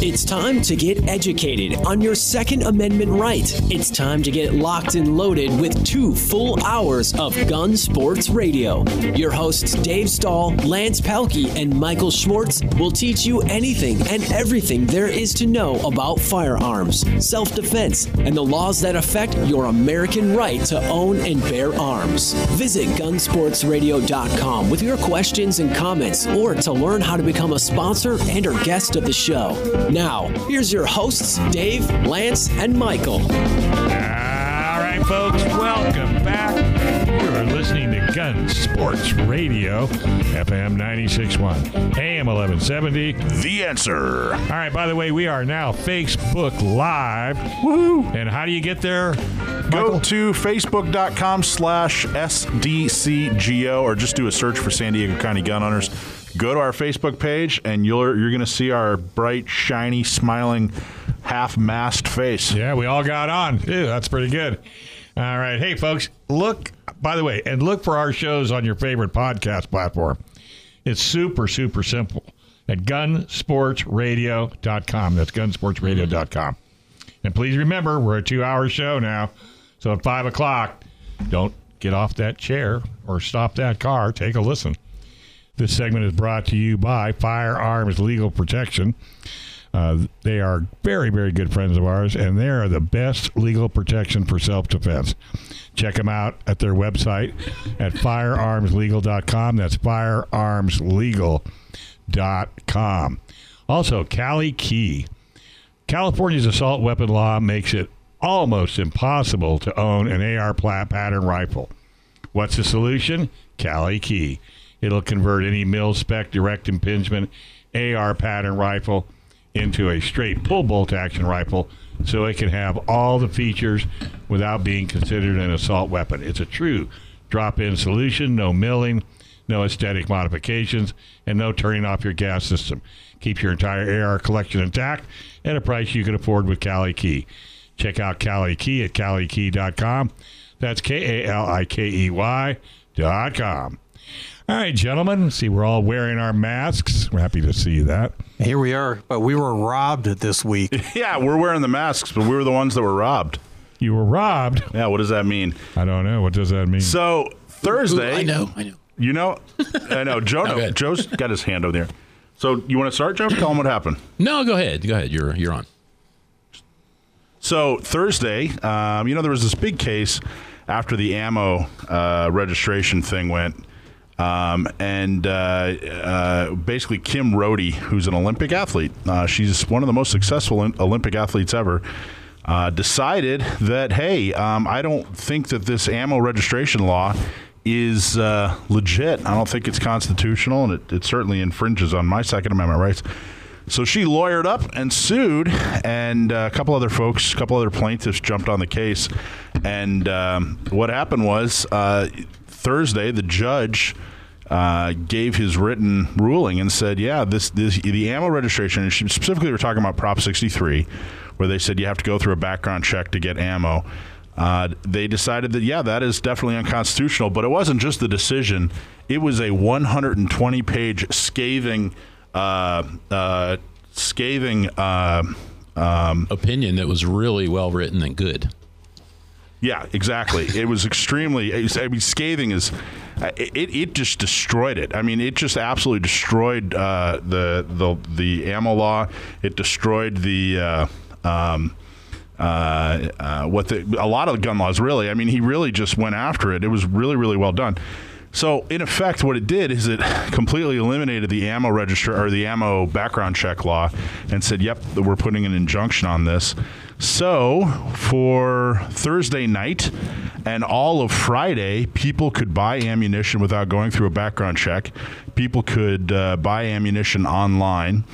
It's time to get educated on your Second Amendment right. It's time to get locked and loaded with two full hours of Gun Sports Radio. Your hosts, Dave Stahl, Lance Pelkey, and Michael Schwartz, will teach you anything and everything there is to know about firearms, self defense, and the laws that affect your American right to own and bear arms. Visit gunsportsradio.com with your questions and comments or to learn how to become a sponsor and or guest of the show. Now, here's your hosts, Dave, Lance, and Michael. All right, folks, welcome back. You're listening to Gun Sports Radio, FM 96.1, AM 1170. The answer. All right, by the way, we are now Facebook Live. Woohoo! And how do you get there? Go Michael? to facebook.com slash SDCGO or just do a search for San Diego County Gun Owners. Go to our Facebook page and you're, you're going to see our bright, shiny, smiling, half masked face. Yeah, we all got on. Ew, that's pretty good. All right. Hey, folks, look, by the way, and look for our shows on your favorite podcast platform. It's super, super simple at gunsportsradio.com. That's gunsportsradio.com. And please remember, we're a two hour show now. So at five o'clock, don't get off that chair or stop that car. Take a listen. This segment is brought to you by Firearms Legal Protection. Uh, they are very, very good friends of ours, and they are the best legal protection for self defense. Check them out at their website at firearmslegal.com. That's firearmslegal.com. Also, KaliKey. California's assault weapon law makes it almost impossible to own an AR pattern rifle. What's the solution? KaliKey. It'll convert any mil spec direct impingement AR pattern rifle into a straight pull bolt action rifle so it can have all the features without being considered an assault weapon. It's a true drop in solution, no milling, no aesthetic modifications, and no turning off your gas system. Keep your entire AR collection intact at a price you can afford with KaliKey. Check out KaliKey at kalikey.com. That's K A L I K E Y dot com. All right, gentlemen. See, we're all wearing our masks. We're happy to see that. Here we are, but we were robbed this week. Yeah, we're wearing the masks, but we were the ones that were robbed. You were robbed. Yeah, what does that mean? I don't know. What does that mean? So, Thursday. I know, I know. You know, I know. Joe, go ahead. Joe's got his hand over there. So, you want to start, Joe? Tell him what happened. No, go ahead. Go ahead. You're you're on. So Thursday, um, you know, there was this big case after the ammo uh, registration thing went, um, and uh, uh, basically Kim Rohde, who's an Olympic athlete, uh, she's one of the most successful Olympic athletes ever. Uh, decided that hey, um, I don't think that this ammo registration law is uh, legit. I don't think it's constitutional, and it, it certainly infringes on my Second Amendment rights. So she lawyered up and sued, and uh, a couple other folks, a couple other plaintiffs jumped on the case. And um, what happened was uh, Thursday, the judge uh, gave his written ruling and said, "Yeah, this, this the ammo registration." And specifically were talking about Prop 63, where they said you have to go through a background check to get ammo. Uh, they decided that yeah, that is definitely unconstitutional. But it wasn't just the decision; it was a 120-page scathing, uh, uh, scathing. Uh, um, Opinion that was really well written and good. Yeah, exactly. it was extremely. it was- I mean, scathing is. It, it just destroyed it. I mean, it just absolutely destroyed uh, the the the ammo law. It destroyed the. Uh, um, uh, uh, what the a lot of gun laws really. I mean, he really just went after it. It was really really well done. So in effect, what it did is it completely eliminated the ammo register or the ammo background check law, and said, "Yep, we're putting an injunction on this." So for Thursday night and all of Friday, people could buy ammunition without going through a background check. People could uh, buy ammunition online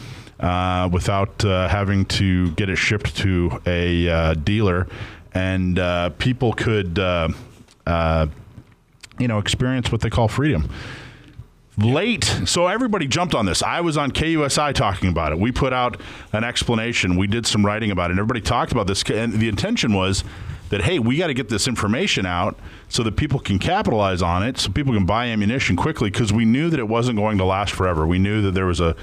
uh, without uh, having to get it shipped to a uh, dealer, and uh, people could, uh, you know, experience what they call freedom. Late, so everybody jumped on this. I was on KUSI talking about it. We put out an explanation. We did some writing about it. And everybody talked about this, and the intention was that hey, we got to get this information out so that people can capitalize on it, so people can buy ammunition quickly because we knew that it wasn't going to last forever. We knew that there was a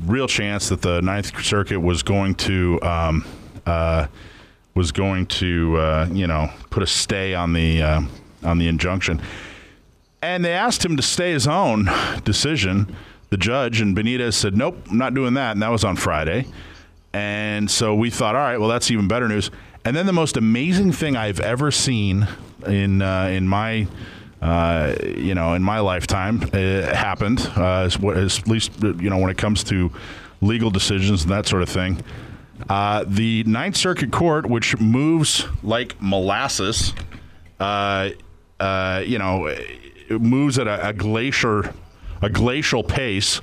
real chance that the Ninth Circuit was going to um, uh, was going to uh, you know put a stay on the uh, on the injunction, and they asked him to stay his own decision. The judge and Benitez said, "Nope, I'm not doing that," and that was on Friday. And so we thought, all right, well, that's even better news. And then the most amazing thing I've ever seen in uh, in my uh, you know in my lifetime uh, happened. Uh, at least you know when it comes to legal decisions and that sort of thing. Uh, the Ninth Circuit Court, which moves like molasses, uh, you know, moves at a, a glacier, a glacial pace.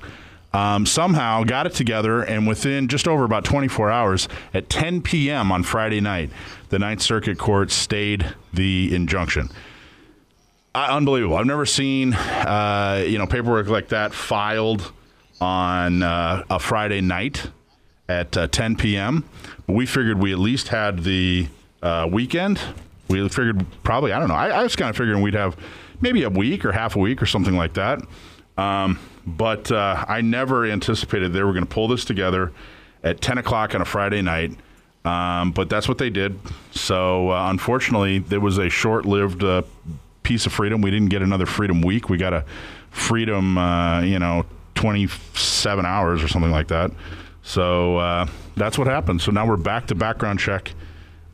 Um, somehow got it together, and within just over about 24 hours, at 10 p.m. on Friday night, the Ninth Circuit Court stayed the injunction. Uh, unbelievable! I've never seen uh, you know paperwork like that filed on uh, a Friday night at uh, 10 p.m. But we figured we at least had the uh, weekend. We figured probably I don't know. I, I was kind of figuring we'd have maybe a week or half a week or something like that. Um, but uh, I never anticipated they were going to pull this together at 10 o'clock on a Friday night. Um, but that's what they did. So uh, unfortunately, there was a short-lived uh, piece of freedom. We didn't get another Freedom Week. We got a Freedom, uh, you know, 27 hours or something like that. So uh, that's what happened. So now we're back to background check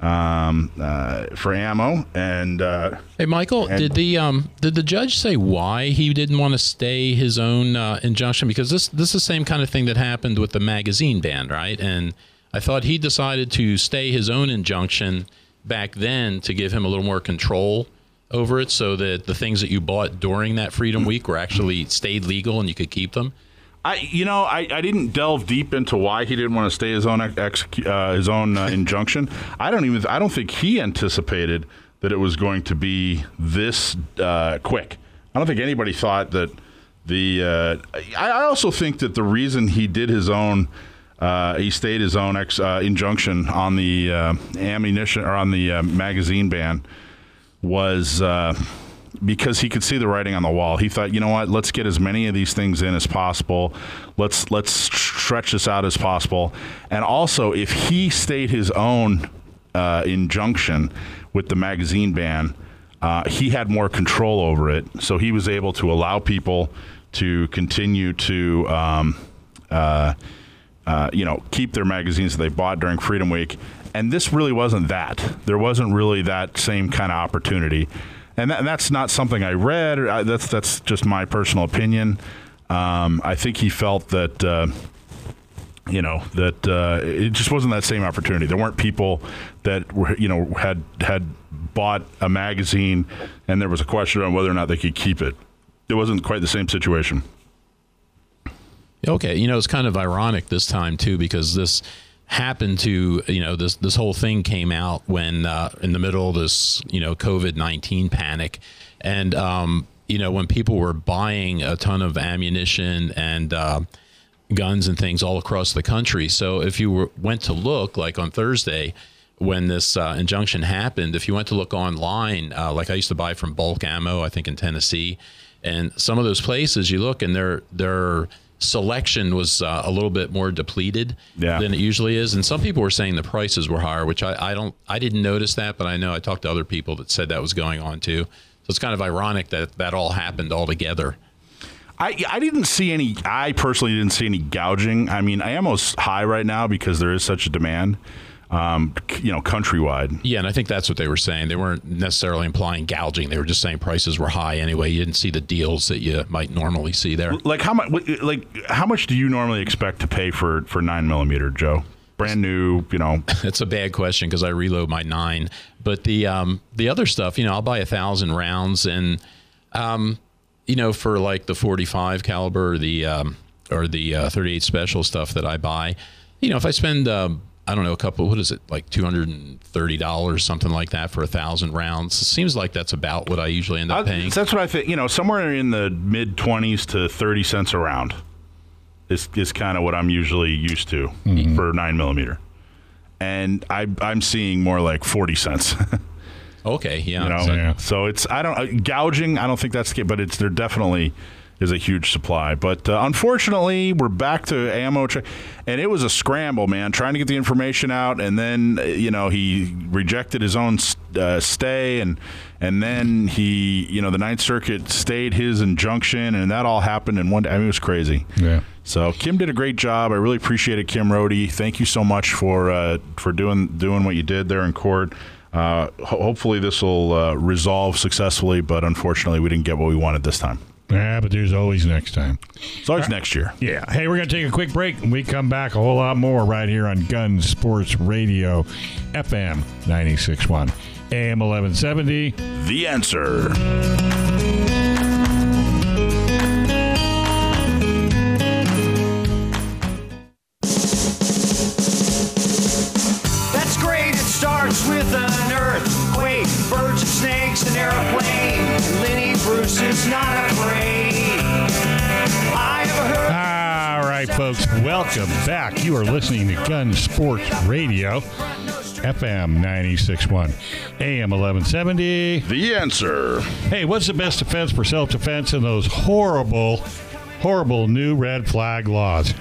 um, uh, for ammo, and uh, Hey, Michael, And- did the um, did the judge say why he didn't want to stay his own uh, injunction? Because this this is the same kind of thing that happened with the magazine ban, right? And I thought he decided to stay his own injunction back then to give him a little more control over it, so that the things that you bought during that Freedom Week were actually stayed legal and you could keep them. I, you know, I, I didn't delve deep into why he didn't want to stay his own ex, uh, his own uh, injunction. I don't even I don't think he anticipated that it was going to be this uh, quick. I don't think anybody thought that the. Uh, I, I also think that the reason he did his own. Uh, he stayed his own ex, uh, injunction on the ammunition or on the magazine ban was because he could see the writing on the wall. He thought, you know what, let's get as many of these things in as possible. Let's let's stretch this out as possible. And also, if he stayed his own uh, injunction with the magazine ban, uh, he had more control over it. So he was able to allow people to continue to. Um, uh, uh, you know, keep their magazines that they bought during Freedom Week. And this really wasn't that. There wasn't really that same kind of opportunity. And, that, and that's not something I read. I, that's that's just my personal opinion. Um, I think he felt that. Uh, you know that uh, it just wasn't that same opportunity. There weren't people that were, you know had had bought a magazine, and there was a question on whether or not they could keep it. It wasn't quite the same situation. Okay, you know it's kind of ironic this time too because this happened to you know this this whole thing came out when uh, in the middle of this you know COVID nineteen panic, and um, you know when people were buying a ton of ammunition and uh, guns and things all across the country. So if you were, went to look like on Thursday when this uh, injunction happened, if you went to look online, uh, like I used to buy from Bulk Ammo, I think in Tennessee, and some of those places you look and their their selection was uh, a little bit more depleted Yeah. than it usually is. And some people were saying the prices were higher, which I, I don't I didn't notice that, but I know I talked to other people that said that was going on too. So it's kind of ironic that that all happened all together. I, I didn't see any. I personally didn't see any gouging. I mean, I am almost high right now because there is such a demand, um, c- you know, countrywide. Yeah, and I think that's what they were saying. They weren't necessarily implying gouging. They were just saying prices were high anyway. You didn't see the deals that you might normally see there. Like how much? Like how much do you normally expect to pay for for nine millimeter, Joe? Brand new, you know. It's a bad question because I reload my nine. But the um, the other stuff, you know, I'll buy a thousand rounds, and um, you know, for like the 45 caliber, or the um, or the uh, 38 special stuff that I buy, you know, if I spend um, I don't know a couple, what is it, like 230 dollars, something like that, for a thousand rounds, it seems like that's about what I usually end up I- paying. that's what I think. You know, somewhere in the mid twenties to thirty cents a round is is kind of what I'm usually used to for nine millimeter, and I I'm seeing more like forty cents. Okay, yeah. You know, So- Yeah. so it's I don't uh, gouging. I don't think that's the case, but it's they're definitely is a huge supply. But uh, unfortunately, we're back to ammo, tra- and it was a scramble, man, trying to get the information out, and then uh, you know he rejected his own uh, stay, and and then he you know the Ninth Circuit stayed his injunction, and that all happened in one. day. I mean, it was crazy. Yeah. So Kim did a great job. I really appreciate it, Kim Rohde. Thank you so much for uh, for doing doing what you did there in court. Uh, ho- hopefully this will uh, resolve successfully, but unfortunately we didn't get what we wanted this time. Yeah, but there's always next time. It's always next year. Yeah. Hey, we're going to take a quick break and we come back a whole lot more right here on Gun Sports Radio, FM 96.1, AM 1170. The answer. Welcome back. You are listening to Gun Sports Radio, FM 96.1, AM 1170. The answer. Hey, what's the best defense for self defense in those horrible, horrible new red flag laws?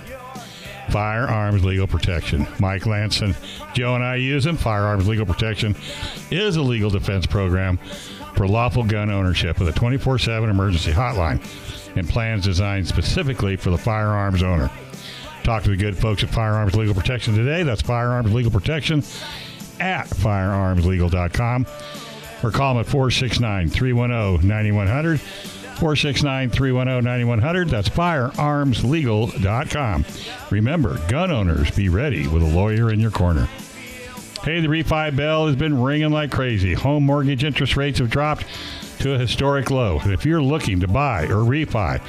Firearms legal protection. Mike Lanson, Joe, and I use them. Firearms legal protection is a legal defense program for lawful gun ownership with a 24 7 emergency hotline and plans designed specifically for the firearms owner. Talk to the good folks at Firearms Legal Protection today. That's Firearms Legal Protection at firearmslegal.com or call them at 469 310 9100. 469 310 9100. That's firearmslegal.com. Remember, gun owners, be ready with a lawyer in your corner. Hey, the refi bell has been ringing like crazy. Home mortgage interest rates have dropped to a historic low. And if you're looking to buy or refi,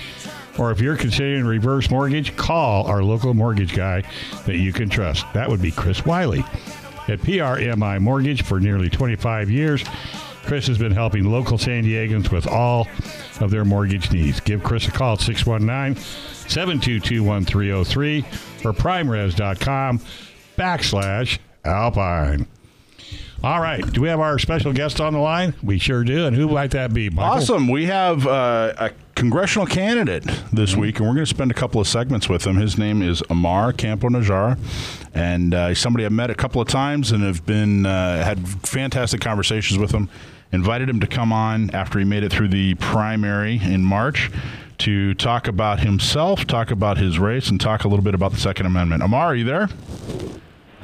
or if you're considering reverse mortgage, call our local mortgage guy that you can trust. That would be Chris Wiley at PRMI Mortgage for nearly 25 years. Chris has been helping local San Diegans with all of their mortgage needs. Give Chris a call at 619 722 1303 or primeres.com backslash alpine. All right. Do we have our special guest on the line? We sure do. And who might that be? Michael? Awesome. We have uh, a congressional candidate this week, and we're going to spend a couple of segments with him. His name is Ammar Campa-Najjar, and uh, somebody I've met a couple of times and have been uh, had fantastic conversations with him. Invited him to come on after he made it through the primary in March to talk about himself, talk about his race, and talk a little bit about the Second Amendment. Amar, are you there?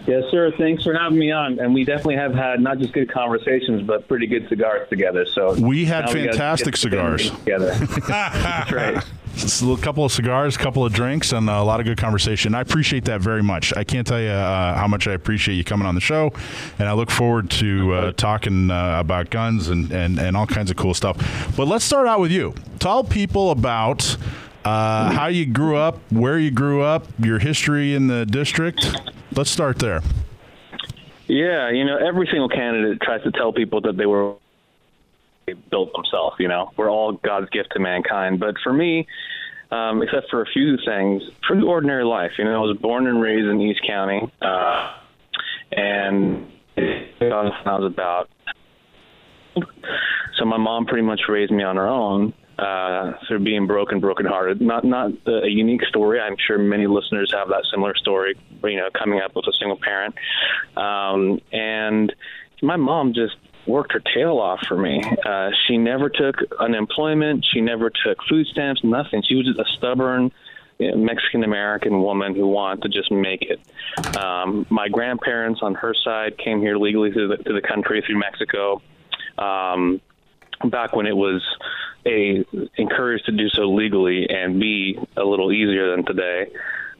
Yes, sir. Thanks for having me on. And we definitely have had not just good conversations, but pretty good cigars together. So We had fantastic family cigars. together. That's right. It's a couple of cigars, a couple of drinks, and a lot of good conversation. I appreciate that very much. I can't tell you uh, how much I appreciate you coming on the show, and I look forward to uh, talking uh, about guns and, and, and all kinds of cool stuff. But let's start out with you. Tell people about uh, how you grew up, where you grew up, your history in the district. Let's start there. Yeah, you know, every single candidate tries to tell people that they were they built themselves. You know, we're all God's gift to mankind. But for me, um, except for a few things, pretty ordinary life. You know, I was born and raised in East County, uh, and I was about so my mom pretty much raised me on her own. Uh, through being broken, brokenhearted. Not not a unique story. I'm sure many listeners have that similar story. You know, coming up with a single parent, um, and my mom just worked her tail off for me. Uh, she never took unemployment. She never took food stamps. Nothing. She was just a stubborn. Mexican American woman who wanted to just make it. Um, my grandparents on her side came here legally to the, to the country through Mexico. Um, back when it was a encouraged to do so legally and be a little easier than today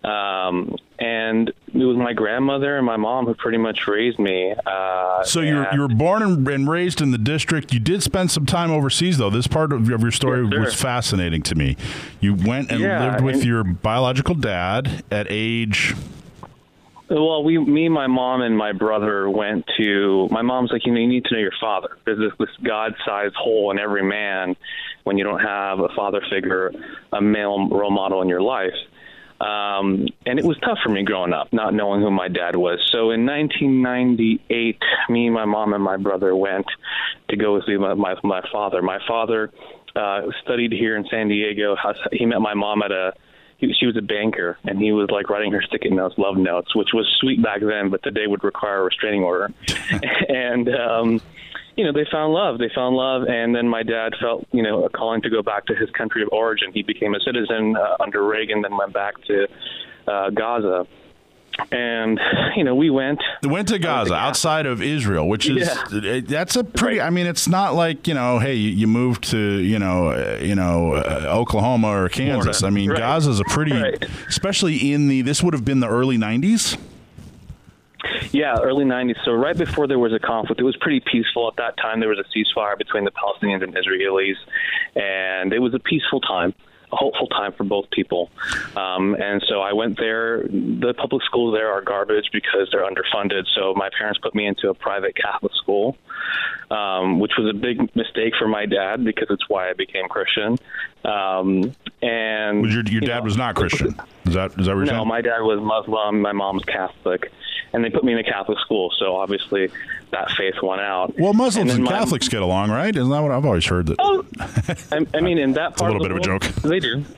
um and it was my grandmother and my mom who pretty much raised me uh So you were, you were born and, and raised in the district. You did spend some time overseas, though. This part of, your story Yes, was fascinating to me. You went and Yeah, lived with and- your biological dad at age. Well, we, me, my mom, and my brother went to. My mom's like, you know, you need to know your father. There's this, this God-sized hole in every man when you don't have a father figure, a male role model in your life. Um, and it was tough for me growing up, not knowing who my dad was. So in 1998, me, my mom, and my brother went to go see my my, my father. My father uh, studied here in San Diego. He met my mom at a he, she was a banker, and he was like writing her sticky notes, love notes, which was sweet back then, but today would require a restraining order. and um, you know, they found love. They found love, and then my dad felt, you know, a calling to go back to his country of origin. He became a citizen uh, under Reagan, then went back to uh, Gaza. And you know, we went. Went to Gaza, outside of Israel, which is Yeah. that's a pretty. I mean, it's not like you know, hey, you, you moved to you know, uh, you know, uh, Oklahoma or Kansas. Florida. I mean, Right. Gaza's a pretty, Right. especially in the. This would have been the early '90s. Yeah, early 90s. So right before there was a conflict, it was pretty peaceful at that time. There was a ceasefire between the Palestinians and Israelis, and it was a peaceful time, a hopeful time for both people. Um, and so I went there. The public schools there are garbage because they're underfunded. So my parents put me into a private Catholic school, um, which was a big mistake for my dad because it's why I became Christian. Um, and your your you dad know, was not Christian? Is that is that what you're no, saying? my dad was Muslim. My mom was Catholic, and they put me in a Catholic school. So obviously, that faith won out. well, Muslims and my- Catholics get along, right? Isn't that what I've always heard? That Oh, I, I mean, in that part a little of bit of a joke. They do.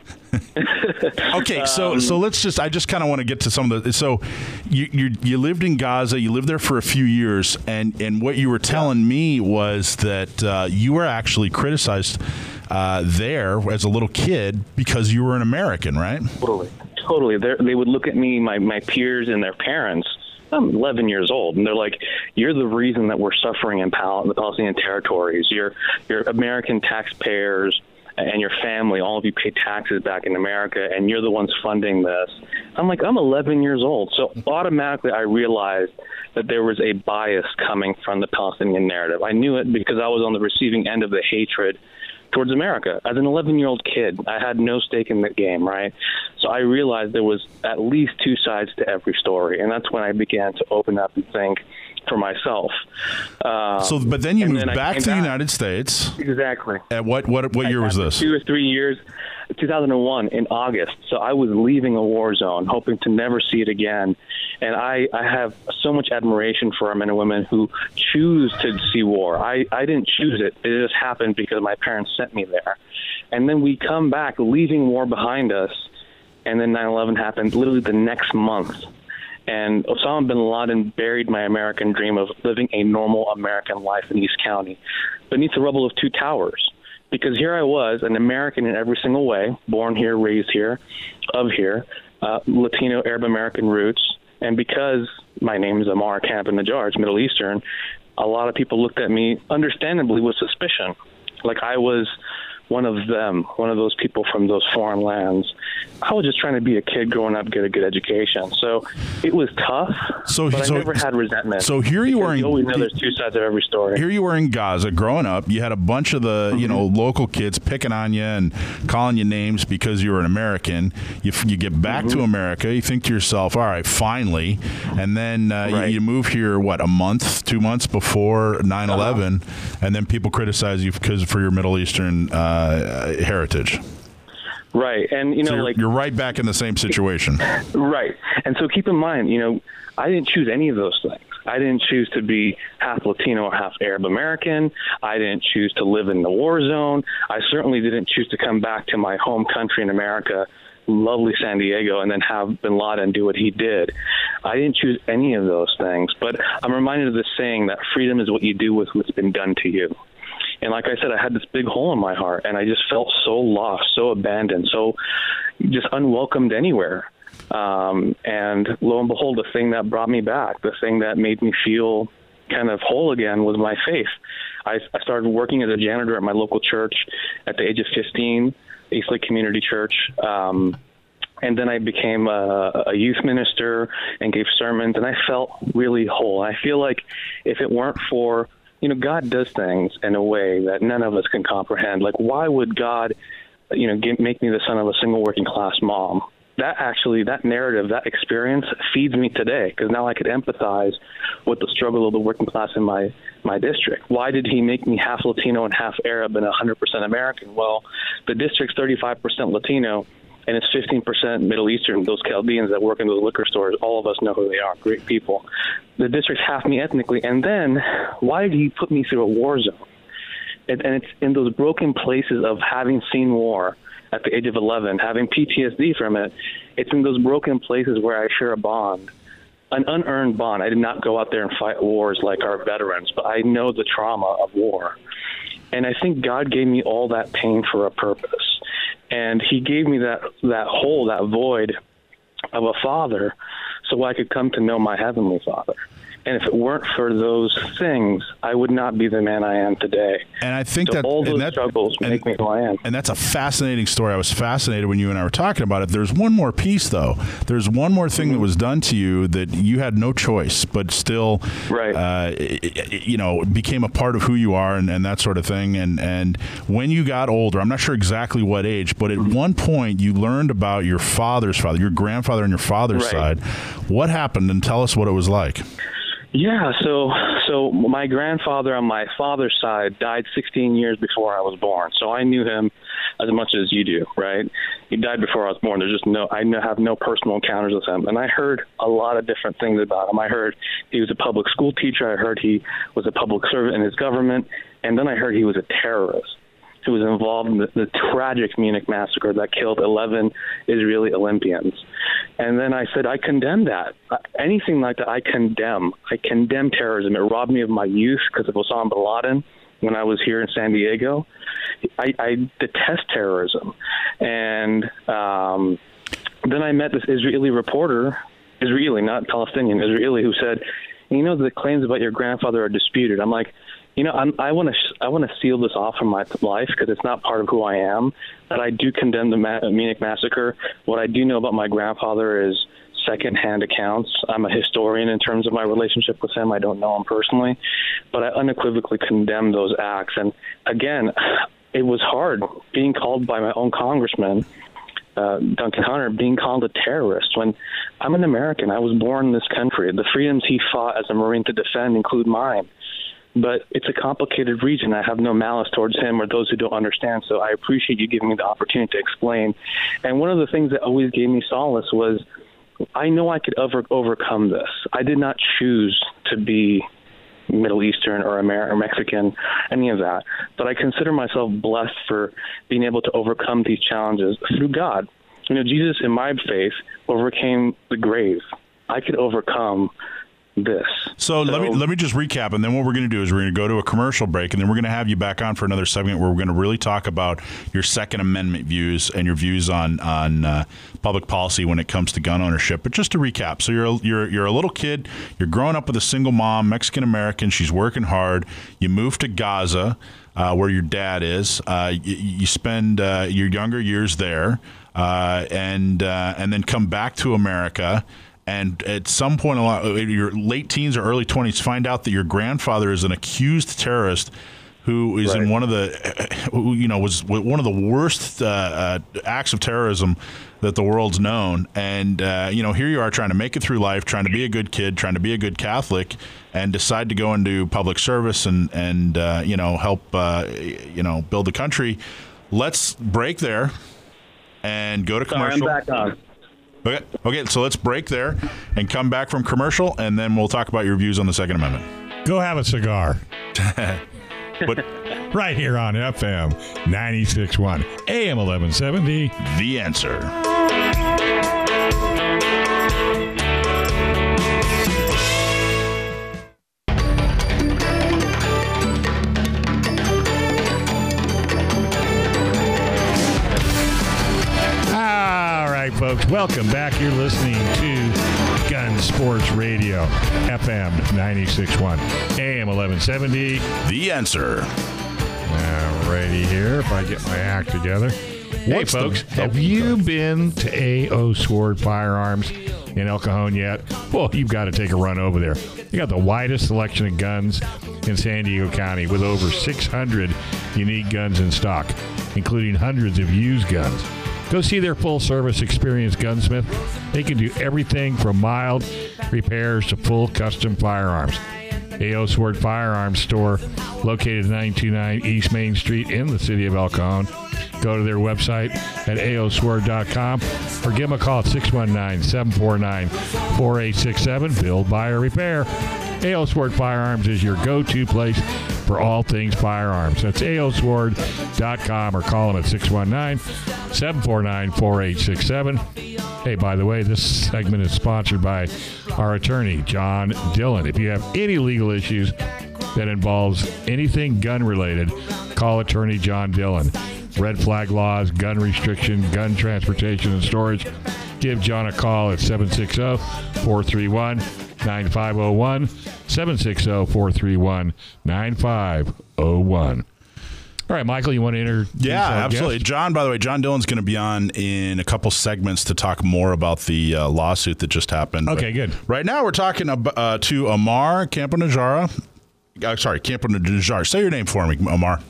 Okay, so Um, so let's just I just kind of want to get to some of the so you you you lived in Gaza, you lived there for a few years, and and what you were telling me was that uh, you were actually criticized uh, there as a little kid because you were an American, right? Totally, totally. They're, they would look at me, my my peers, and their parents. I'm 11 years old, and they're like, "You're the reason that we're suffering in Pal- the Palestinian territories. You're you're American taxpayers." And your family, all of you pay taxes back in America, and you're the ones funding this. I'm like, I'm 11 years old. So automatically I realized that there was a bias coming from the Palestinian narrative. I knew it because I was on the receiving end of the hatred towards America. As an 11 year old kid, I had no stake in the game, right? So I realized there was at least two sides to every story. And that's when I began to open up and think for myself. Um, So, but then you moved then back to the United States. Exactly. At what what what year was this? Two or three years, 2001 in August. So I was leaving a war zone, hoping to never see it again. And I, I have so much admiration for our men and women who choose to see war. I, I didn't choose it. It just happened because my parents sent me there. And then we come back, leaving war behind us. And then 9 11 happened literally the next month. And Osama bin Laden buried my American dream of living a normal American life in East County beneath the rubble of two towers. Because here I was, an American in every single way, born here, raised here, of here, uh, Latino, Arab American roots. And because my name is Ammar Campa-Najjar, it's Middle Eastern, a lot of people looked at me, understandably, with suspicion. Like I was one of them, one of those people from those foreign lands. I was just trying to be a kid growing up, get a good education. So it was tough, So- but so- I never had resentment. so here you are in- You always know there's two sides of every story. Here you were in Gaza growing up. You had a bunch of the, you know, Mm-hmm. local kids picking on you and calling you names because you were an American. You, you get back Mm-hmm. to America, you think to yourself, all right, finally. And then uh, you- Right. you, move here, what, a month, two months before 9 11. And then people criticize you because for your Middle Eastern uh, Uh, heritage. right. And, you know, So you're, like, you're right back in the same situation. Right. And so keep in mind, you know, I didn't choose any of those things. I didn't choose to be half Latino or half Arab American. I didn't choose to live in the war zone. I certainly didn't choose to come back to my home country in America, lovely San Diego, and then have bin Laden do what he did. I didn't choose any of those things. But I'm reminded of this saying that freedom is what you do with what's been done to you. And like I said, I had this big hole in my heart, and I just felt so lost, so abandoned, so just unwelcomed anywhere. Um, and lo and behold, the thing that brought me back, the thing that made me feel kind of whole again was my faith. I, I started working as a janitor at my local church at the age of 15, East Lake Community Church. Um, and then I became a, a youth minister and gave sermons, and I felt really whole. I feel like if it weren't for, you know, God does things in a way that none of us can comprehend. Like, why would God, you know, get, make me the son of a single working class mom? That actually, that narrative, that experience feeds me today because now I could empathize with the struggle of the working class in my my district. Why did he make me half Latino and half Arab and 100% American? Well, the district's 35% Latino and it's 15% Middle Eastern. Those Chaldeans that work in those liquor stores, all of us know who they are. Great people. The district's half me ethnically, and then why did he put me through a war zone? And, and it's in those broken places of having seen war at the age of 11, having PTSD from it. It's in those broken places where I share a bond an unearned bond. I did not go out there and fight wars like our veterans, but I know the trauma of war. And I think God gave me all that pain for a purpose. And he gave me that that hole, that void of a father so I could come to know my heavenly father. And if it weren't for those things, I would not be the man I am today. And I think So that all those that, struggles and- make me who I am. And that's a fascinating story. I was fascinated when you and I were talking about it. There's one more piece, though. There's one more thing that was done to you that you had no choice, but still, Right. uh, i- i- you know, became a part of who you are and, and that sort of thing. And and when you got older, I'm not sure exactly what age, but at one point you learned about your father's father, your grandfather on your father's Right. side. What happened? And tell us what it was like. Yeah, so so my grandfather on my father's side died 16 years before I was born. So I knew him as much as you do, right? He died before I was born. There's just no I have no personal encounters with him, and I heard a lot of different things about him. I heard he was a public school teacher. I heard he was a public servant in his government, and then I heard he was a terrorist who was involved in the, the tragic Munich massacre that killed 11 Israeli Olympians. And then I said, I condemn that. Anything like that, I condemn. I condemn terrorism. It robbed me of my youth because of Osama bin Laden when I was here in San Diego. I, I detest terrorism. And um, then I met this Israeli reporter, Israeli, not Palestinian, Israeli, who said, you know, the claims about your grandfather are disputed. I'm like, you know, I'm, I want to I want to seal this off from my life because it's not part of who I am. But I do condemn the Ma- Munich massacre. What I do know about my grandfather is secondhand accounts. I'm a historian in terms of my relationship with him. I don't know him personally, but I unequivocally condemn those acts. And again, it was hard being called by my own congressman uh, Duncan Hunter being called a terrorist when I'm an American. I was born in this country. The freedoms he fought as a Marine to defend include mine. But it's a complicated region. I have no malice towards him or those who don't understand. So I appreciate you giving me the opportunity to explain. And one of the things that always gave me solace was I know I could over, overcome this. I did not choose to be Middle Eastern or American or Mexican, any of that. But I consider myself blessed for being able to overcome these challenges through God. You know, Jesus in my faith overcame the grave. I could overcome this. So, let me let me just recap, and then what we're going to do is we're going to go to a commercial break, and then we're going to have you back on for another segment where we're going to really talk about your Second Amendment views and your views on on uh, public policy when it comes to gun ownership. But just to recap, so you're a, you're you're a little kid, you're growing up with a single mom, Mexican American. She's working hard. You move to Gaza, uh, where your dad is. Uh, you, you spend uh, your younger years there, uh, and uh, and then come back to America and at some point along in your late teens or early 20s find out that your grandfather is an accused terrorist who is in one of the who you know was one of the worst uh, uh, acts of terrorism that the world's known. And uh, you know here you are trying to make it through life trying to be a good kid trying to be a good catholic and decide to go into public service and and uh, you know help uh, you know build the country. Let's break there and go to Sorry, commercial. on. Okay. Okay. So let's break there and come back from commercial, and then we'll talk about your views on the Second Amendment. Go have a cigar. But Right here on FM 96.1 AM 1170. the answer. Folks, welcome back. You're listening to Gun Sports Radio, FM 96.1 AM 1170. The answer. Alrighty here, if I get my act together. Hey, What's the- folks, have you been to AO Sword Firearms in El Cajon yet? Well, you've got to take a run over there. You got the widest selection of guns in San Diego County with over 600 unique guns in stock, including hundreds of used guns. Go see their full service experienced gunsmith. They can do everything from mild repairs to full custom firearms. AO Sword Firearms Store, located at 929 East Main Street in the city of El Cajon. go to their website at aosword.com or give them a call at 619 749 4867. Build, buy, or repair. AO Sword Firearms is your go to place for all things firearms. That's aosword.com or call them at 619 749 4867. Hey, by the way, this segment is sponsored by our attorney, John Dillon. If you have any legal issues that involves anything gun related, call attorney John Dillon. Red flag laws, gun restriction, gun transportation and storage. Give John a call at 760 431 9501. 760 431 9501. All right, Michael, you want to introduce Yeah, absolutely. guest? John, by the way, John Dillon's going to be on in a couple segments to talk more about the uh, lawsuit that just happened. Okay, But good. Right now, we're talking ab- uh, to Ammar Campanajara. Uh, sorry, Campanajara. Say your name for me, Ammar.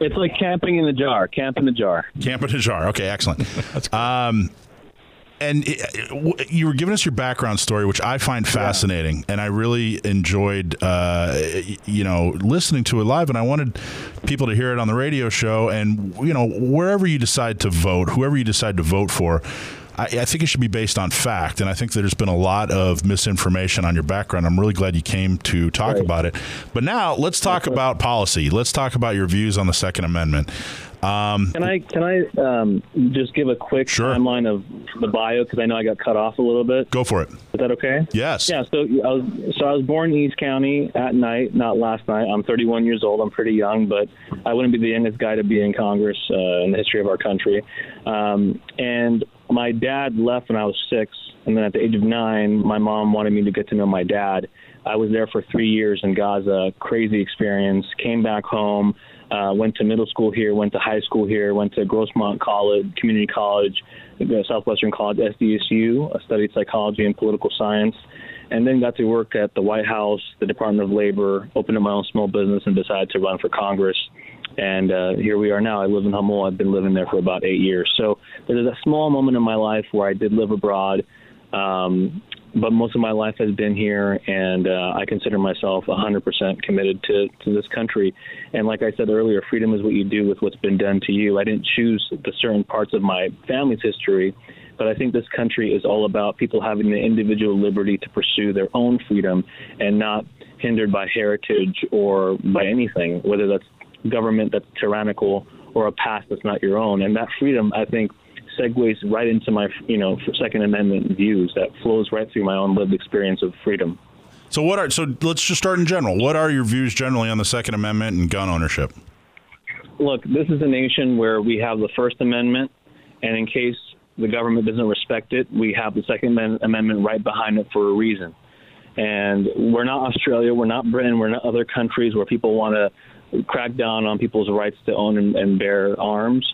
It's like camping in the jar. Camp in the jar. Campanajara. Okay, excellent. That's Um, and it, you were giving us your background story, which I find fascinating, and I really enjoyed, uh, you know, listening to it live. And I wanted people to hear it on the radio show, and you know, wherever you decide to vote, whoever you decide to vote for. I, I think it should be based on fact, and I think there's been a lot of misinformation on your background. I'm really glad you came to talk about it. But now let's talk about policy. Let's talk about your views on the Second Amendment. Um, Can I can I um, just give a quick Sure. timeline of the bio because I know I got cut off a little bit. go for it. Is that okay? Yes. Yeah. So I was so I was born in East County at night, not last night. I'm 31 years old. I'm pretty young, but I wouldn't be the youngest guy to be in Congress uh, in the history of our country. Um, and my dad left when I was six, and then at the age of nine, my mom wanted me to get to know my dad. I was there for three years in Gaza. Crazy experience. Came back home. Uh, went to middle school here. Went to high school here. Went to Grossmont College, Community College, uh, Southwestern College, SDSU. I studied psychology and political science and then got to work at the White House, the Department of Labor, opened up my own small business, and decided to run for Congress. And uh, here we are now. I live in Jamul. I've been living there for about eight years. So there's a small moment in my life where I did live abroad, um, but most of my life has been here, and uh, I consider myself 100% committed to, to this country. And like I said earlier, freedom is what you do with what's been done to you. I didn't choose the certain parts of my family's history but I think this country is all about people having the individual liberty to pursue their own freedom and not hindered by heritage or by anything, whether that's government that's tyrannical or a past that's not your own. And that freedom, I think, segues right into my, you know, Second Amendment views that flows right through my own lived experience of freedom. So what are so let's just start in general. What are your views generally on the Second Amendment and gun ownership? look, this is a nation where we have the First Amendment, and in case the government doesn't respect it, we have the Second Amendment right behind it for a reason. And we're not Australia, we're not Britain, we're not other countries where people want to crack down on people's rights to own and, and bear arms.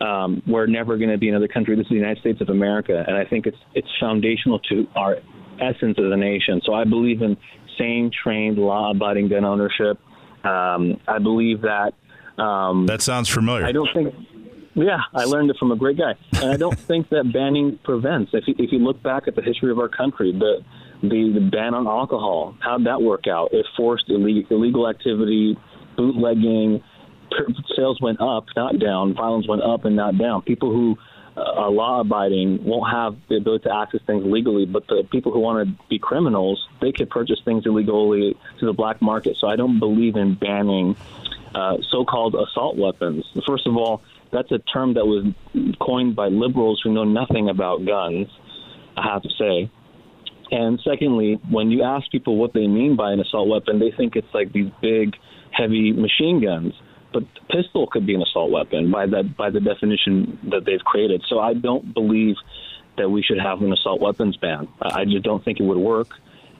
Um, we're never going to be another country. This is the United States of America, and I think it's it's foundational to our essence as a nation. So I believe in sane, trained, law-abiding gun ownership. Um, I believe that um, That sounds familiar. I don't think. Yeah, I learned it from a great guy, and I don't think that banning prevents. If you, if you look back at the history of our country, the the, the ban on alcohol, how'd that work out? It forced illegal, illegal activity, bootlegging. Sales went up, not down. Violence went up and not down. People who uh, are law abiding won't have the ability to access things legally, but the people who want to be criminals, they could purchase things illegally to the black market. So I don't believe in banning uh, so-called assault weapons. First of all, that's a term that was coined by liberals who know nothing about guns. I have to say. And secondly, when you ask people what they mean by an assault weapon, they think it's like these big, heavy machine guns. But pistol could be an assault weapon by that by the definition that they've created. So I don't believe that we should have an assault weapons ban. I I just don't think it would work,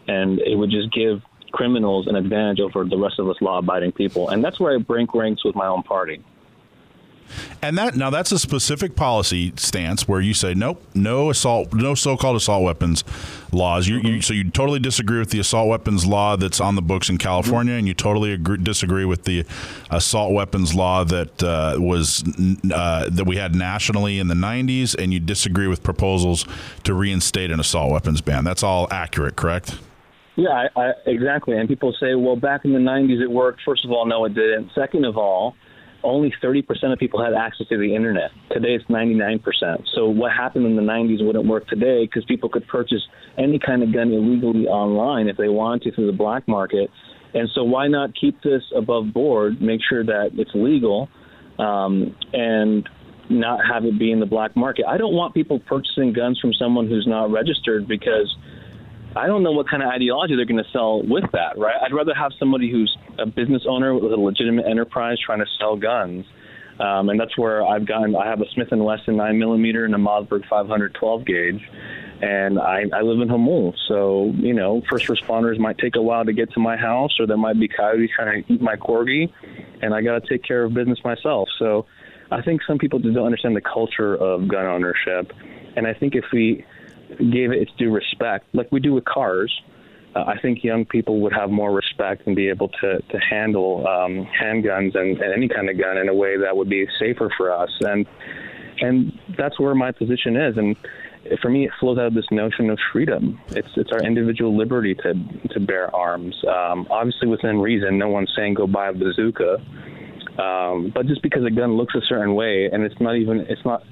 and it would just give criminals an advantage over the rest of us law-abiding people. And that's where I break ranks with my own party. And that now that's a specific policy stance where you say nope, no assault, no so-called assault weapons laws. You, you so you totally disagree with the assault weapons law that's on the books in California, and you totally agree, disagree with the assault weapons law that uh, was uh, that we had nationally in the '90s, and you disagree with proposals to reinstate an assault weapons ban. That's all accurate, correct? Yeah, I, I, exactly. And people say, well, back in the 90s it worked. First of all, no, it didn't. Second of all, only 30% of people had access to the internet. Today it's 99%. So what happened in the 90s wouldn't work today because people could purchase any kind of gun illegally online if they wanted to through the black market. And so why not keep this above board, make sure that it's legal, um, and not have it be in the black market. I don't want people purchasing guns from someone who's not registered because I don't know what kind of ideology they're going to sell with that, right? I'd rather have somebody who's a business owner with a legitimate enterprise trying to sell guns. Um, and that's where I've gotten. I have a Smith and Wesson 9 millimeter and a Mossberg 512 gauge, and I, I live in Jamul. So you know, first responders might take a while to get to my house, or there might be coyotes trying to eat my corgi, and I got to take care of business myself. So I think some people just don't understand the culture of gun ownership, and I think if we gave it its due respect, like we do with cars, uh, I think young people would have more respect and be able to to handle um, handguns and, and any kind of gun in a way that would be safer for us. And and that's where my position is. And for me, it flows out of this notion of freedom. It's it's our individual liberty to to bear arms. Um, obviously, within reason. No one's saying go buy a bazooka. Um, but just because a gun looks a certain way, and it's not even it's not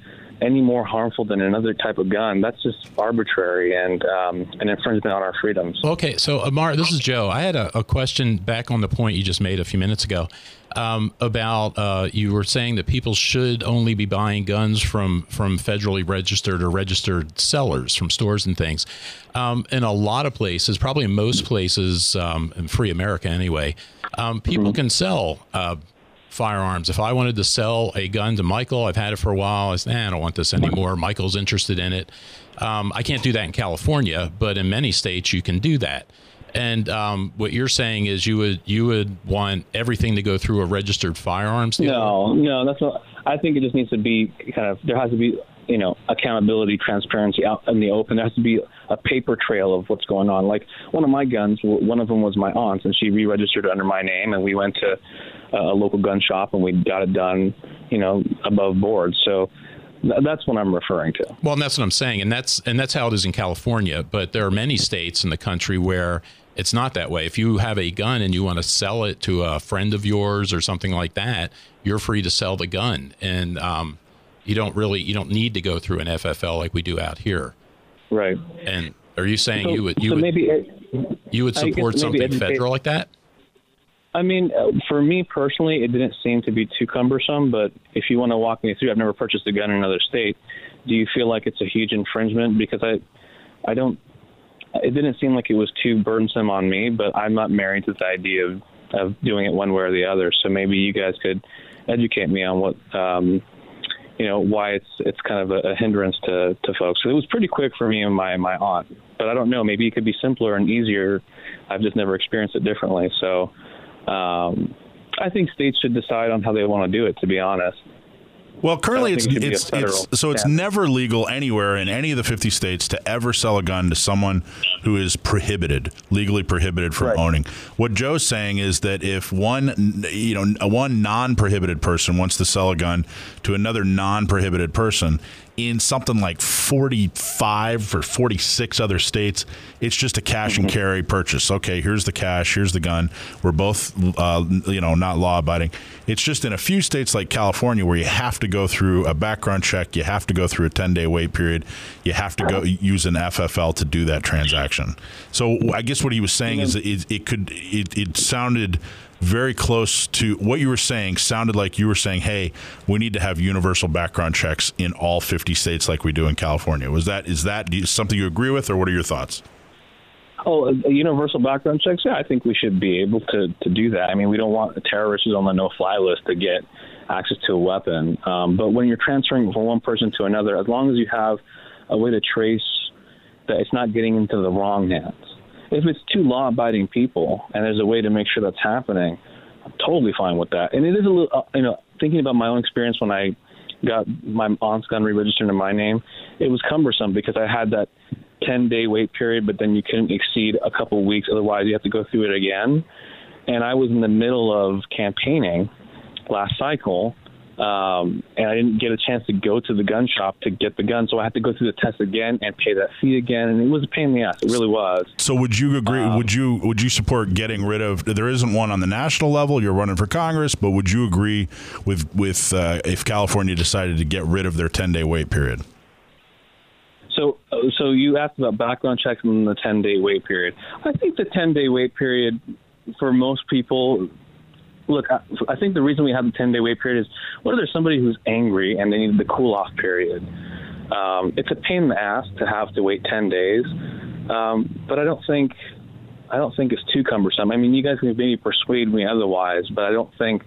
any more harmful than another type of gun, that's just arbitrary and um, an infringement on our freedoms. Okay, so Ammar, this is Joe. I had a, a question back on the point you just made a few minutes ago um, about uh, you were saying that people should only be buying guns from from federally registered or registered sellers from stores and things. Um, in a lot of places, probably in most places, um, in free America anyway, um, people can sell. Uh, firearms. If I wanted to sell a gun to Michael, I've had it for a while. I said, nah, I don't want this anymore. Michael's interested in it. Um, I can't do that in California, but in many states you can do that. And um, what you're saying is you would you would want everything to go through a registered firearms dealer? No, no, that's not. I think it just needs to be kind of. There has to be you know accountability, transparency out in the open. There has to be a paper trail of what's going on. Like one of my guns, one of them was my aunt's, and she re-registered under my name, and we went to a local gun shop and we got it done, you know, above board. So that's what I'm referring to. Well, and that's what I'm saying, and that's and that's how it is in California. But there are many states in the country where it's not that way. If you have a gun and you want to sell it to a friend of yours or something like that, you're free to sell the gun, and um, you don't really you don't need to go through an FFL like we do out here. Right. And are you saying So- you would you so would maybe you would support something federal like that? I mean, uh, for me personally, it didn't seem to be too cumbersome. But if you want to walk me through, I've never purchased a gun in another state. Do you feel like it's a huge infringement? Because I, I don't. It didn't seem like it was too burdensome on me. But I'm not married to the idea of of doing it one way or the other. So maybe you guys could educate me on what. Um, you know why it's it's kind of a, a hindrance to, to folks. So it was pretty quick for me and my my aunt, but I don't know. Maybe it could be simpler and easier. I've just never experienced it differently. So um, I think states should decide on how they want to do it. To be honest. Well, currently it's it should be a it's, it's so it's standard. never legal anywhere in any of the 50 states to ever sell a gun to someone who is prohibited, legally prohibited from Right. owning. What Joe's saying is that if one you know a one non-prohibited person wants to sell a gun to another non-prohibited person in something like 45 or 46 other states, it's just a cash Mm-hmm. and carry purchase. Okay, here's the cash, here's the gun. We're both, uh, you know, not law abiding. It's just in a few states like California where you have to go through a background check, you have to go through a 10 day wait period, you have to go use an FFL to do that transaction. So I guess what he was saying is it, it could, it, it sounded very close to what you were saying sounded like you were saying hey we need to have universal background checks in all 50 states like we do in california was that is that something you agree with or what are your thoughts Oh, universal background checks. Yeah, I think we should be able to to do that. I mean, we don't want terrorists on the no-fly list to get access to a weapon. Um, but when you're transferring from one person to another, as long as you have a way to trace that it's not getting into the wrong hands. If it's two law-abiding people and there's a way to make sure that's happening, I'm totally fine with that. And it is a little, uh, you know, thinking about my own experience when I got my aunt's gun re-registered in my name, it was cumbersome because I had that 10 day wait period, but then you couldn't exceed a couple weeks. Otherwise, you have to go through it again. And I was in the middle of campaigning last cycle. Um, and I didn't get a chance to go to the gun shop to get the gun, so I had to go through the test again and pay that fee again, and it was a pain in the ass. It really was. So would you agree? Um, would you would you support getting rid of? There isn't one on the national level. You're running for Congress, but would you agree with with uh, if California decided to get rid of their 10 day wait period? So, so you asked about background checks and the 10 day wait period. I think the 10 day wait period for most people. Look, I, I think the reason we have the 10 day wait period is whether there's somebody who's angry and they need the cool off period. Um, it's a pain in the ass to have to wait 10 days, um, but I don't think I don't think it's too cumbersome. I mean, you guys can maybe persuade me otherwise, but I don't think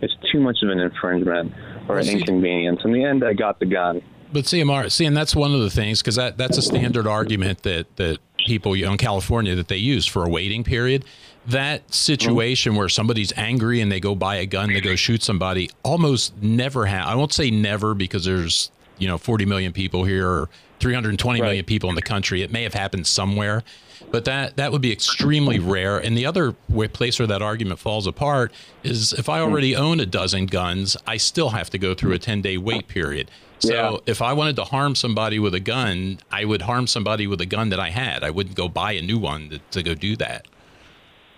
it's too much of an infringement or an inconvenience. In the end, I got the gun. But CMR, see, and that's one of the things because that, that's a standard argument that that people in California that they use for a waiting period. That situation where somebody's angry and they go buy a gun to go shoot somebody almost never ha I won't say never because there's you know 40 million people here or 320 million people in the country. It may have happened somewhere, but that that would be extremely rare. And the other place where that argument falls apart is if I hmm. already own a dozen guns, I still have to go through a 10 day wait period. So Yeah. if I wanted to harm somebody with a gun, I would harm somebody with a gun that I had. I wouldn't go buy a new one to, to go do that.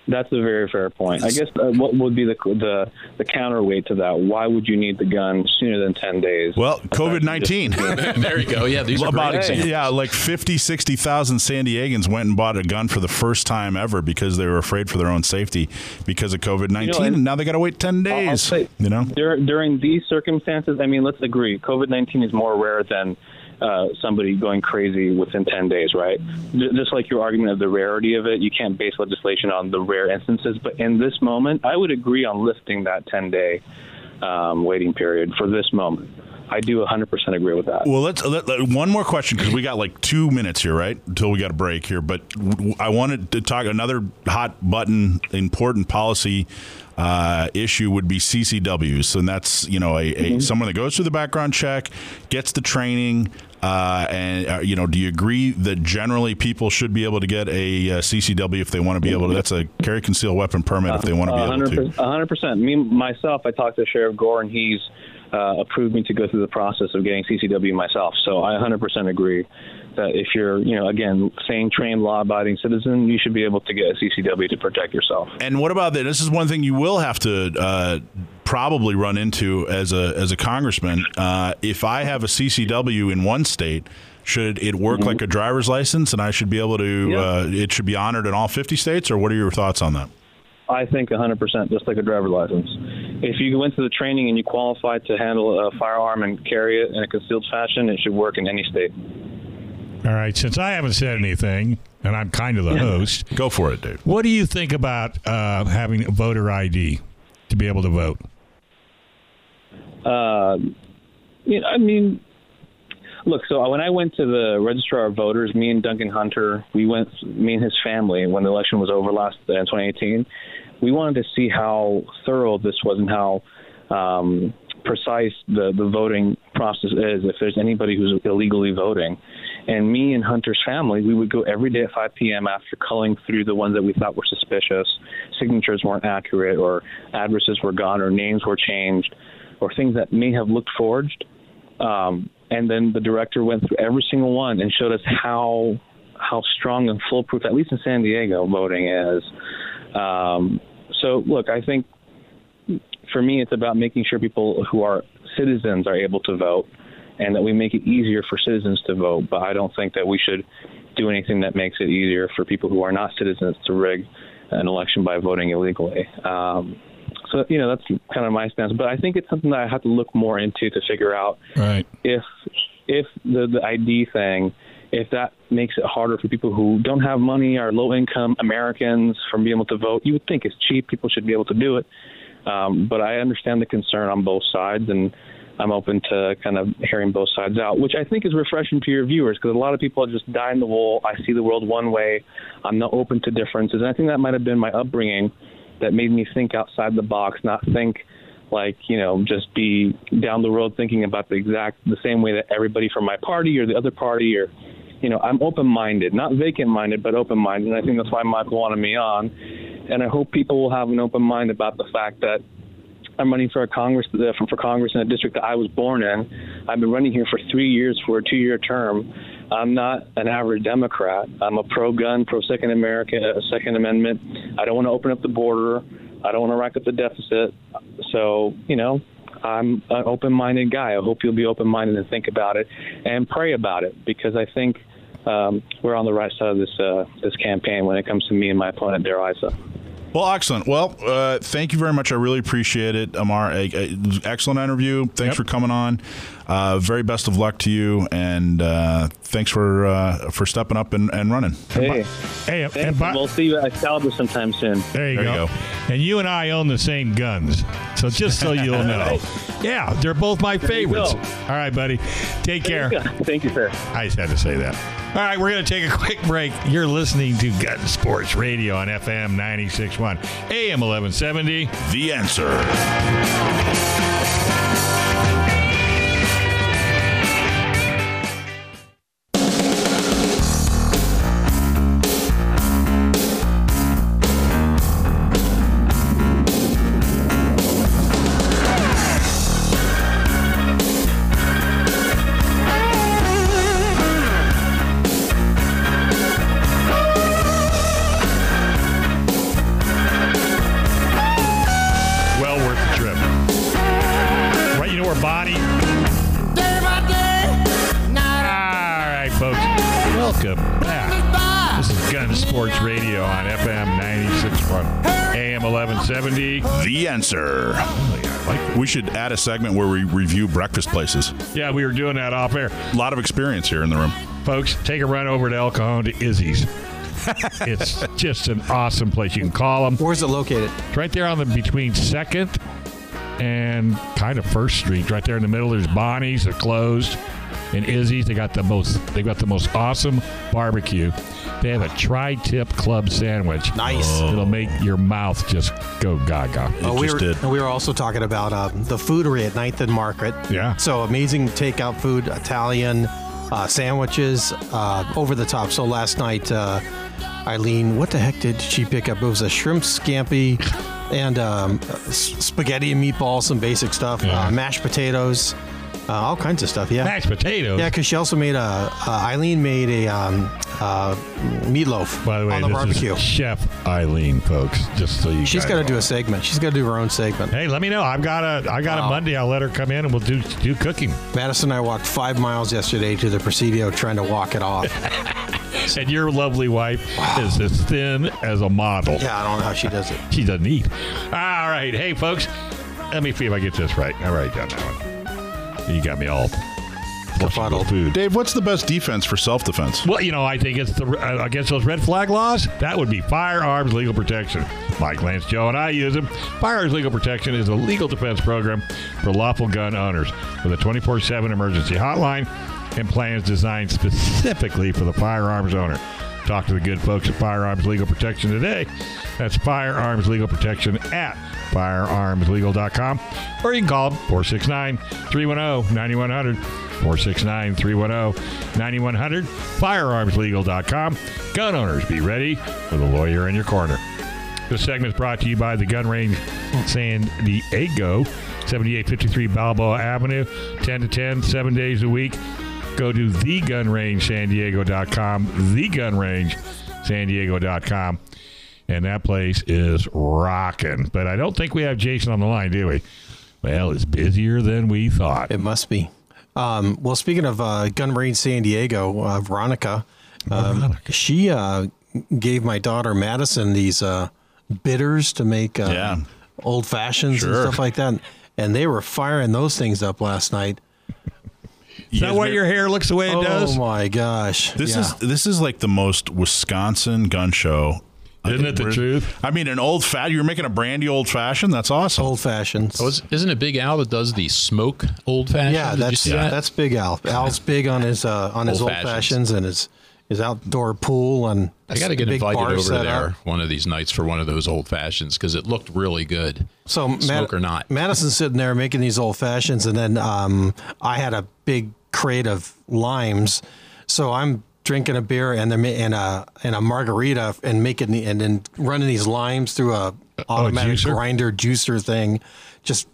That's a very fair point. I guess uh, what would be the the the counterweight to that? Why would you need the gun sooner than 10 days? Well, COVID 19. there you go. Yeah, these are About great examples. yeah, like 50, 60,000 San Diegans went and bought a gun for the first time ever because they were afraid for their own safety because of COVID 19. You know, and- and now they got to wait 10 I'll- I'll days. say- you know? Dur- during these circumstances, I mean, let's agree, COVID 19 is more rare than uh, somebody going crazy within 10 days, right? Just like your argument of the rarity of it, you can't base legislation on the rare instances. But in this moment, I would agree on lifting that 10 day um, waiting period for this moment. I do 100% agree with that. Well, let's let, let- one more question because we got like two minutes here, right? Until we got a break here. But w- I wanted to talk another hot button, important policy uh, issue would be CCWs, and that's you know a, a someone that goes through the background check, gets the training. Uh, and uh, you know, do you agree that generally people should be able to get a, uh CCW if they want to be able to? That's a carry concealed weapon permit if they want to be able to. A hundred percent. Me myself, I talked to Sheriff Gore, and he's uh, approved me to go through the process of getting CCW myself. So I 100% agree that if you're, you know, again, sane, trained, law-abiding citizen, you should be able to get a CCW to protect yourself. And what about that? This is one thing you will have to uh, probably run into as a as a congressman. Uh, if I have a CCW in one state, should it work like a driver's license, and I should be able to? Uh, it should be honored in all fifty states, or what are your thoughts on that? I think 100%, just like a driver's license. If you went to the training and you qualified to handle a firearm and carry it in a concealed fashion, it should work in any state. All right. Since I haven't said anything, and I'm kind of the host, Go for it, Dave. what do you think about uh, having voter ID to be able to vote? Uh, you know, I mean, look. So when I went to the registrar of voters, me and Duncan Hunter, we went. Me and his family, when the election was over last uh, in 2018, we wanted to see how thorough this was and how um, precise the the voting process is. If there's anybody who's illegally voting. And me and Hunter's family, we would go every day at 5 p.m. after culling through the ones that we thought were suspicious, signatures weren't accurate, or addresses were gone, or names were changed, or things that may have looked forged. Um, and then the director went through every single one and showed us how how strong and foolproof, at least in San Diego, voting is. Um, so, look, I think for me, it's about making sure people who are citizens are able to vote and that we make it easier for citizens to vote. But I don't think that we should do anything that makes it easier for people who are not citizens to rig an election by voting illegally. Um, so, you know, that's kind of my stance. But I think it's something that I have to look more into to figure out Right. if if the, the ID thing, if that makes it harder for people who don't have money or low income Americans from being able to vote, you would think it's cheap. People should be able to do it. Um, but I understand the concern on both sides, and I'm open to kind of hearing both sides out, which I think is refreshing to your viewers because a lot of people are just die in the wool. I see the world one way. I'm not open to differences. And I think that might have been my upbringing that made me think outside the box, not think like you know just be down the road thinking about the exact the same way that everybody from my party or the other party or you know i'm open minded not vacant minded but open minded and i think that's why michael wanted me on and i hope people will have an open mind about the fact that I'm running for Congress uh, for, Congress in a district that I was born in. I've been running here for three years for a two-year term. I'm not an average Democrat. I'm a pro-gun, pro-Second America, uh, Second Amendment. I don't want to open up the border. I don't want to rack up the deficit. So you know, I'm an open-minded guy. I hope you'll be open-minded and think about it and pray about it because I think um, we're on the right side of this uh, this campaign when it comes to me and my opponent, Darrell Issa. Well, excellent. Well, uh, thank you very much. I really appreciate it, Ammar. A, a, excellent interview. Thanks Yep. for coming on. Uh, very best of luck to you, and uh, thanks for uh, for stepping up and, and running. Hey, Hey, and thanks. by, we'll see you at Excalibur sometime soon. there you There you go. go. And you and I own the same guns. So just so you'll know. Yeah, they're both my favorites. All right, buddy. Take care. Thank you, sir. I just had to say that. All right, we're going to take a quick break. You're listening to Gun Sports Radio on FM 96.1, AM 1170. The answer. We should add a segment where we review breakfast places. Yeah, we were doing that off air. A lot of experience here in the room. Folks, take a run over to El Cajon to Izzy's. it's just an awesome place. You can call them. Where's it located? It's right there on the between Second and kind of First Street. Right there in the middle. There's Bonnie's. They're closed. And Izzy's. They got the most. They got the most awesome barbecue. They have a tri-tip club sandwich. Nice. It'll make your mouth just go gaga. Oh, we just were, did. we were also talking about um, the foodery at 9th and Market. Yeah. So amazing takeout food, Italian uh, sandwiches, uh, over the top. So last night, uh, Eileen, what the heck did she pick up? It was a shrimp scampi and um, spaghetti and meatballs, some basic stuff, Yeah. uh, mashed potatoes, uh, all kinds of stuff. Yeah. Mashed potatoes. Yeah, because she also made a. Uh, Eileen made a um, uh, meatloaf By the way, on the this barbecue. is Chef Eileen, folks. Just so you. She's got to do a segment. She's got to do her own segment. Hey, let me know. I've got a. I got a Monday. I'll let her come in and we'll do do cooking. Madison and I walked five miles yesterday to the Presidio trying to walk it off. And your lovely wife is as thin as a model. yeah, I don't know how she does it. She doesn't eat. All right. Hey, folks. Let me see if I get this right. All right, down that one. You got me all Befuddled. food. Dave, what's the best defense for self defense? Well, you know, I think it's the uh, against those red flag laws. That would be firearms legal protection. Mike Lance, Joe, and I use them. Firearms legal protection is a legal defense program for lawful gun owners with a 24/7 emergency hotline and plans designed specifically for the firearms owner. Talk to the good folks at Firearms Legal Protection today. That's Firearms Legal Protection at firearmslegal.com or you can call them 469 310 9100. 469 310 9100. Firearmslegal.com. Gun owners, be ready with a lawyer in your corner. This segment is brought to you by the Gun Range San Diego, 7853 Balboa Avenue, 10 to 10, seven days a week. Go to thegunrangesandiego.com, thegunrangesandiego.com, and that place is rocking. But I don't think we have Jason on the line, do we? Well, it's busier than we thought. It must be. Um, well, speaking of uh, Gun Range San Diego, uh, Veronica, um, she uh, gave my daughter Madison these uh, bitters to make uh, Yeah. old fashions and stuff like that. And they were firing those things up last night. Is that why your hair looks the way it does? oh my gosh! This Yeah. is this is like the most Wisconsin gun show. Isn't it the We're- truth? I mean, an old fat. You're making a brandy old fashioned. That's awesome. old fashions. Oh, is- isn't it Big Al that does the smoke old fashioned? yeah, Did you that's see that? that's Big Al. Al's big on his uh, on his Old old fashions. fashions and his his outdoor pool and I got to get big invited bar over there up. one of these nights for one of those old fashions because it looked really good. So Mad- smoke or not. Madison's sitting there making these old fashions, and then um, I had a big crate of limes. So I'm drinking a beer and then and a and a margarita and making the, and then running these limes through oh, a automatic juicer? grinder juicer thing, just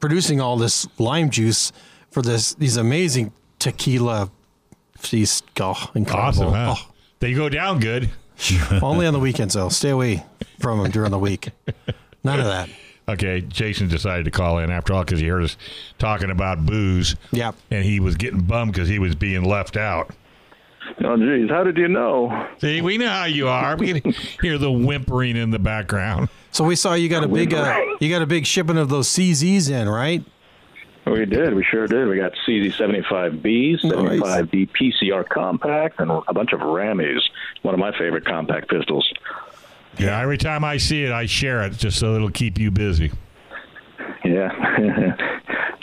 producing all this lime juice for this these amazing tequila. These oh, incredible. Awesome, huh? Oh, They go down good. only on the weekends though. Stay away from them during the week. None of that. Okay, Jason decided to call in after all because he heard us talking about booze. Yep. And he was getting bummed because he was being left out. Oh, geez, how did you know? See, we know how you are. We can hear the whimpering in the background. So we saw you got a big uh, you got a big shipment of those CZs in, right? We did. We sure did. We got CZ75B, 75B PCR compact, and a bunch of Rammies. One of my favorite compact pistols. Yeah, every time I see it, I share it just so it'll keep you busy. Yeah,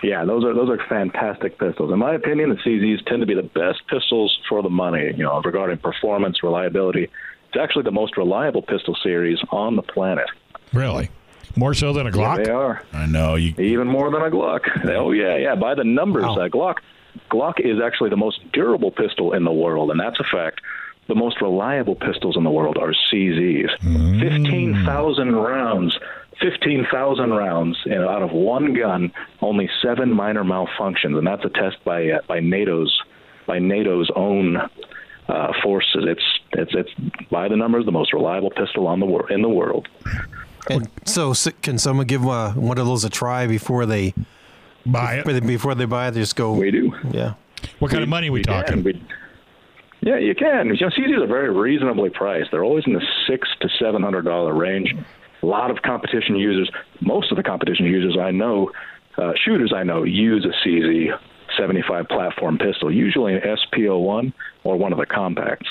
yeah. Those are those are fantastic pistols. In my opinion, the CZs tend to be the best pistols for the money. You know, regarding performance, reliability. It's actually the most reliable pistol series on the planet. Really? More so than a Glock? They are. I know you. Even more than a Glock. Oh yeah, yeah. By the numbers, Wow. uh, Glock Glock is actually the most durable pistol in the world, and that's a fact. The most reliable pistols in the world are CZs. Fifteen thousand rounds. Fifteen thousand rounds and out of one gun. Only seven minor malfunctions, and that's a test by uh, by NATO's by NATO's own uh, forces. It's it's it's by the numbers the most reliable pistol on the wor- in the world. And so, s- can someone give uh, one of those a try before they Buy it. before they buy it? They just go. We do. Yeah. What kind of money we, can. talking? We- yeah, you can. You know, CZs are very reasonably priced. They're always in the six to seven hundred dollar range. A lot of competition users, most of the competition users I know, uh, shooters I know, use a CZ seventy five platform pistol, usually an SP-01 or one of the compacts.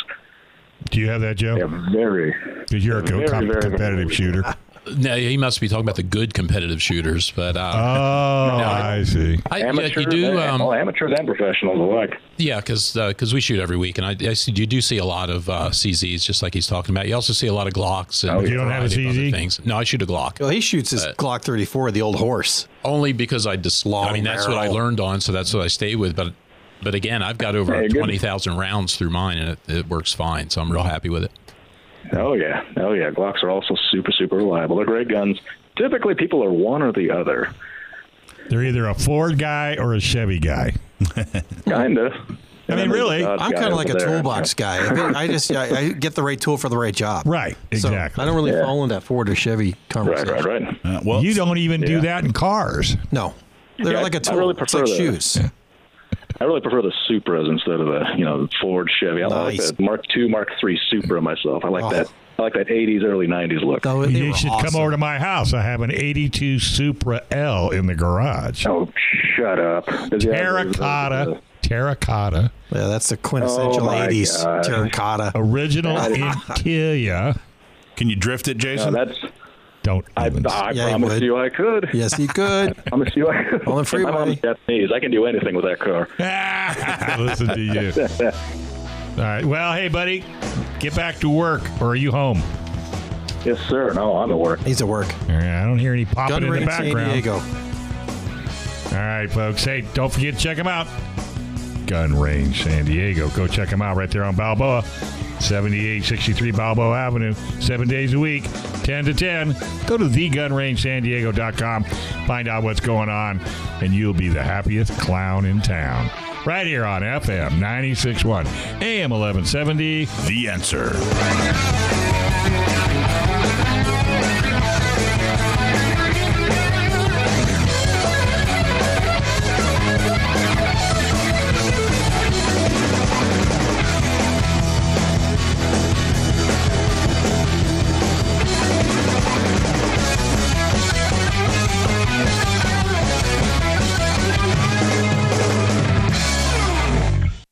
Do you have that, Joe? They're very. Because you're a Very, co- com- very, very competitive shooter. No, he must be talking about the good competitive shooters, but uh, Oh, I see. I, yeah, Amateurs, you do. Um, well, amateurs and professionals alike. Yeah, because we shoot every week, and I, I see, you do see a lot of uh, CZs, just like he's talking about. You also see a lot of Glocks. And Oh, you don't have a variety other CZ? Things. No, I shoot a Glock. Well, he shoots his Uh, Glock 34, the old horse. Only because I just. Long I mean, that's what I learned on, so that's what I stay with. But, but again, I've got over Hey, twenty thousand rounds through mine, and it, it works fine. So I'm real happy with it. Oh yeah, oh yeah. Glocks are also super, super reliable. They're great guns. Typically, people are one or the other. They're either a Ford guy or a Chevy guy. Kinda. I mean, really, I'm kind of like a toolbox guy. I, think I just I, I get the right tool for the right job. Right, So exactly. I don't really Yeah. fall in that Ford or Chevy Right, conversation. right, right. Uh, well, you don't even do that in cars. No, they're Yeah, like a tool. really it's like the- shoes. I really prefer the Supras instead of the you know Ford Chevy. I like Nice. that Mark II, Mark III Supra myself. I like Oh. that. I like that '80s, early '90s look. Oh, You should awesome. come over to my house. I have an 82 Supra L in the garage. Oh, shut up! Does Terracotta. Terracotta. Yeah, that's the quintessential Oh, 80s God. terracotta. Original Intia. can you drift it, No, Jason? that's. Don't I, even. I Yeah, promise would. you, I could. Yes, he could. I promise you, I could. On the freeway. My mom's Japanese. I can do anything with that car. Listen to you. All right. Well, hey, buddy, get back to work, or are you home? Yes, sir. No, I'm at work. He's at work. All right. I don't hear any popping Gun in the range San background. Diego. All right, folks. Hey, don't forget to check them out. Gun Range San Diego. Go check them out right there on Balboa, 7863 Balboa Avenue, seven days a week, 10 to 10. Go to thegunrangesandiego.com, find out what's going on, and you'll be the happiest clown in town. Right here on FM 961, AM 1170. the answer.